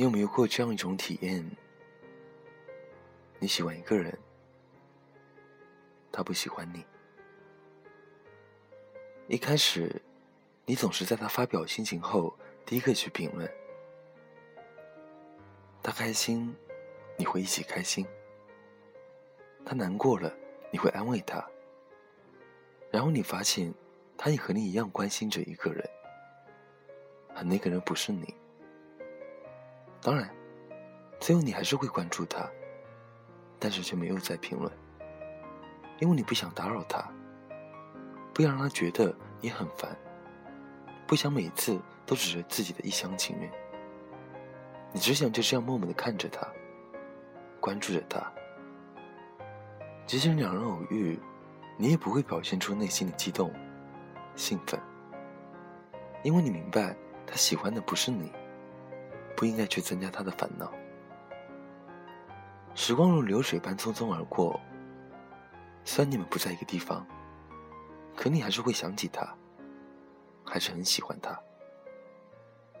你有没有过这样一种体验？你喜欢一个人，他不喜欢你。一开始，你总是在他发表心情后第一个去评论。他开心，你会一起开心；他难过了，你会安慰他。然后你发现，他也和你一样关心着一个人，而那个人不是你。当然，最后你还是会关注他，但是却没有再评论，因为你不想打扰他，不想让他觉得你很烦，不想每次都只是自己的一厢情愿。你只想就这样默默的看着他，关注着他。即使两人偶遇，你也不会表现出内心的激动、兴奋，因为你明白他喜欢的不是你，不应该去增加他的烦恼。时光如流水般匆匆而过，虽然你们不在一个地方，可你还是会想起他，还是很喜欢他。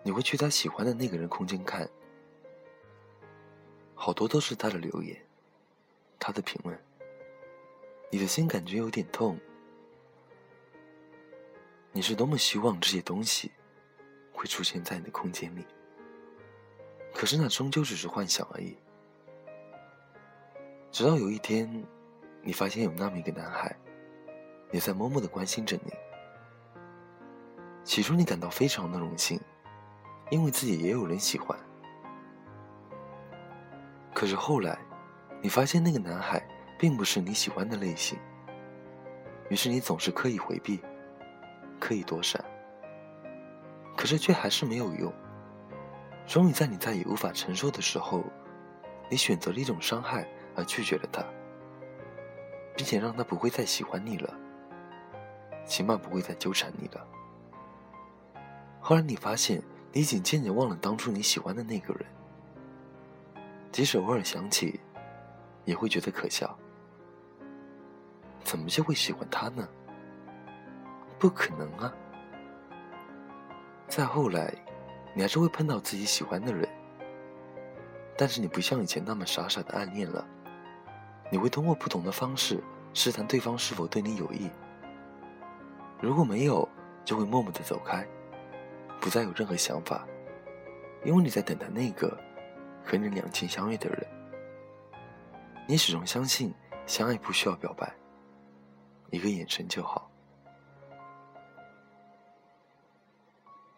你会去他喜欢的那个人空间看。好多都是他的留言，他的评论，你的心感觉有点痛。你是多么希望这些东西会出现在你的空间里，可是那终究只是幻想而已。直到有一天，你发现有那么一个男孩，也在默默的关心着你。起初你感到非常的荣幸，因为自己也有人喜欢。可是后来，你发现那个男孩并不是你喜欢的类型，于是你总是刻意回避，刻意躲闪。可是却还是没有用。终于在你再也无法承受的时候，你选择了一种伤害而拒绝了他，并且让他不会再喜欢你了，起码不会再纠缠你了。后来你发现，你已经渐渐忘了当初你喜欢的那个人。即使偶尔想起，也会觉得可笑。怎么就会喜欢他呢？不可能啊！再后来，你还是会碰到自己喜欢的人，但是你不像以前那么傻傻的暗恋了。你会通过不同的方式试探对方是否对你有意。如果没有，就会默默的走开，不再有任何想法，因为你在等待那个。和你两情相悦的人，你始终相信相爱不需要表白，一个眼神就好。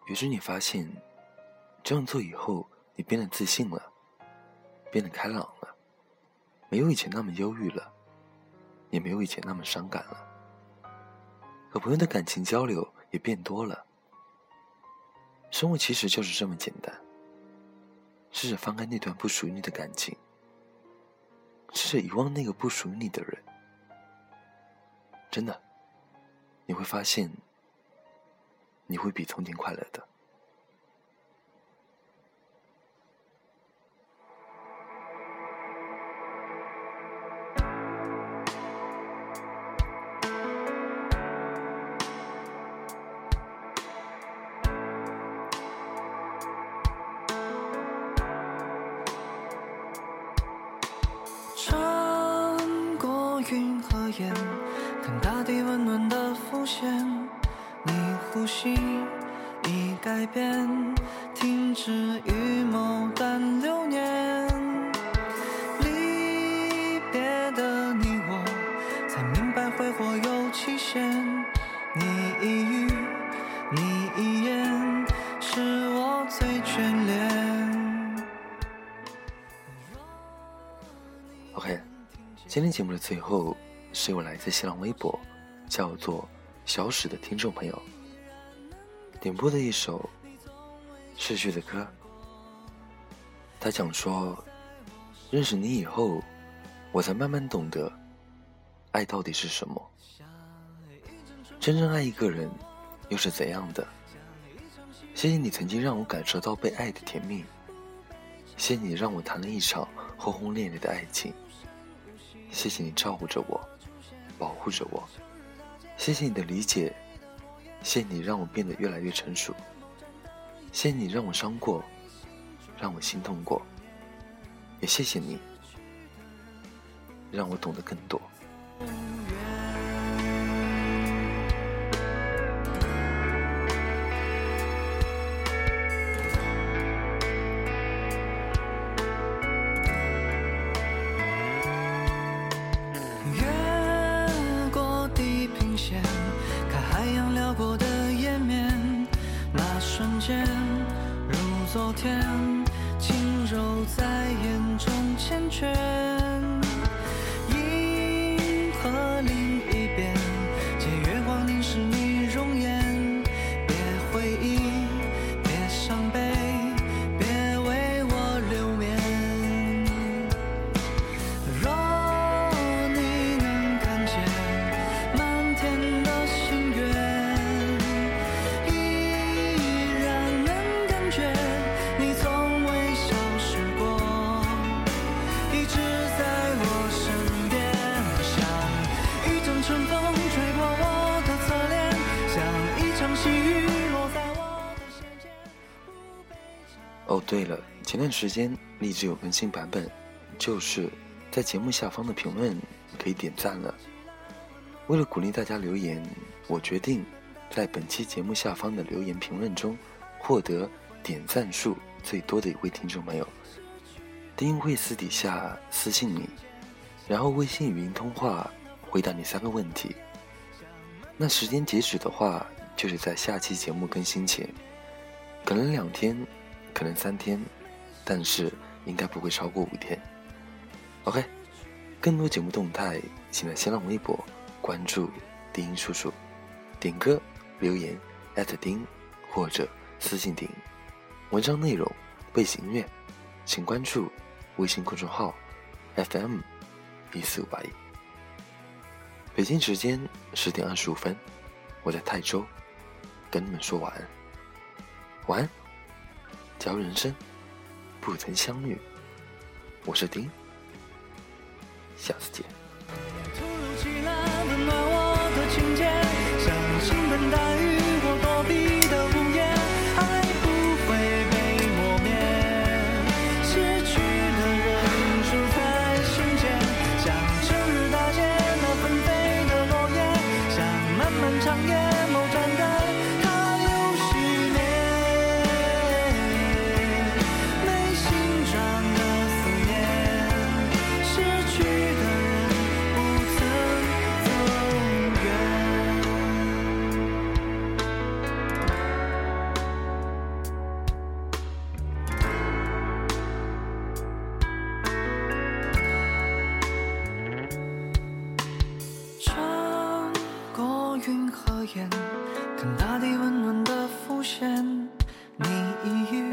于是你发现，这样做以后，你变得自信了，变得开朗了，没有以前那么忧郁了，也没有以前那么伤感了。和朋友的感情交流也变多了。生活其实就是这么简单。试着放开那段不属于你的感情，试着遗忘那个不属于你的人。真的，你会发现，你会比从前快乐的。云和烟看大地温暖的浮现，你呼吸已改变，停止预谋但流年。离别的你我，才明白挥霍有期限。你一语，你今天节目的最后。是由来自新浪微博，叫做小史的听众朋友点播的一首逝去的歌。他讲说，认识你以后，我才慢慢懂得，爱到底是什么。真正爱一个人，又是怎样的？谢谢你曾经让我感受到被爱的甜蜜，谢谢你让我谈了一场轰轰烈烈的爱情，谢谢你照顾着我。保护着我，谢谢你的理解，谢谢你让我变得越来越成熟，谢谢你让我伤过，让我心痛过，也谢谢你，让我懂得更多。间如昨天，轻柔在眼中缱绻。前段时间荔枝有更新版本，就是在节目下方的评论可以点赞了。为了鼓励大家留言，我决定在本期节目下方的留言评论中获得点赞数最多的一位听众朋友，丁会私底下私信你，然后微信语音通话回答你三个问题。那时间截止的话，就是在下期节目更新前，可能两天，可能三天，但是应该不会超过五天。OK，更多节目动态，请在新浪微博关注丁叔叔，点歌留言艾特丁或者私信丁。文章内容、背景音乐，请关注微信公众号 FM 一四五八一。北京时间十点二十五分，我在泰州跟你们说晚安，晚安。假如人生不曾相遇，我是丁，下次见。云和烟，看大地温暖的浮现。你一语，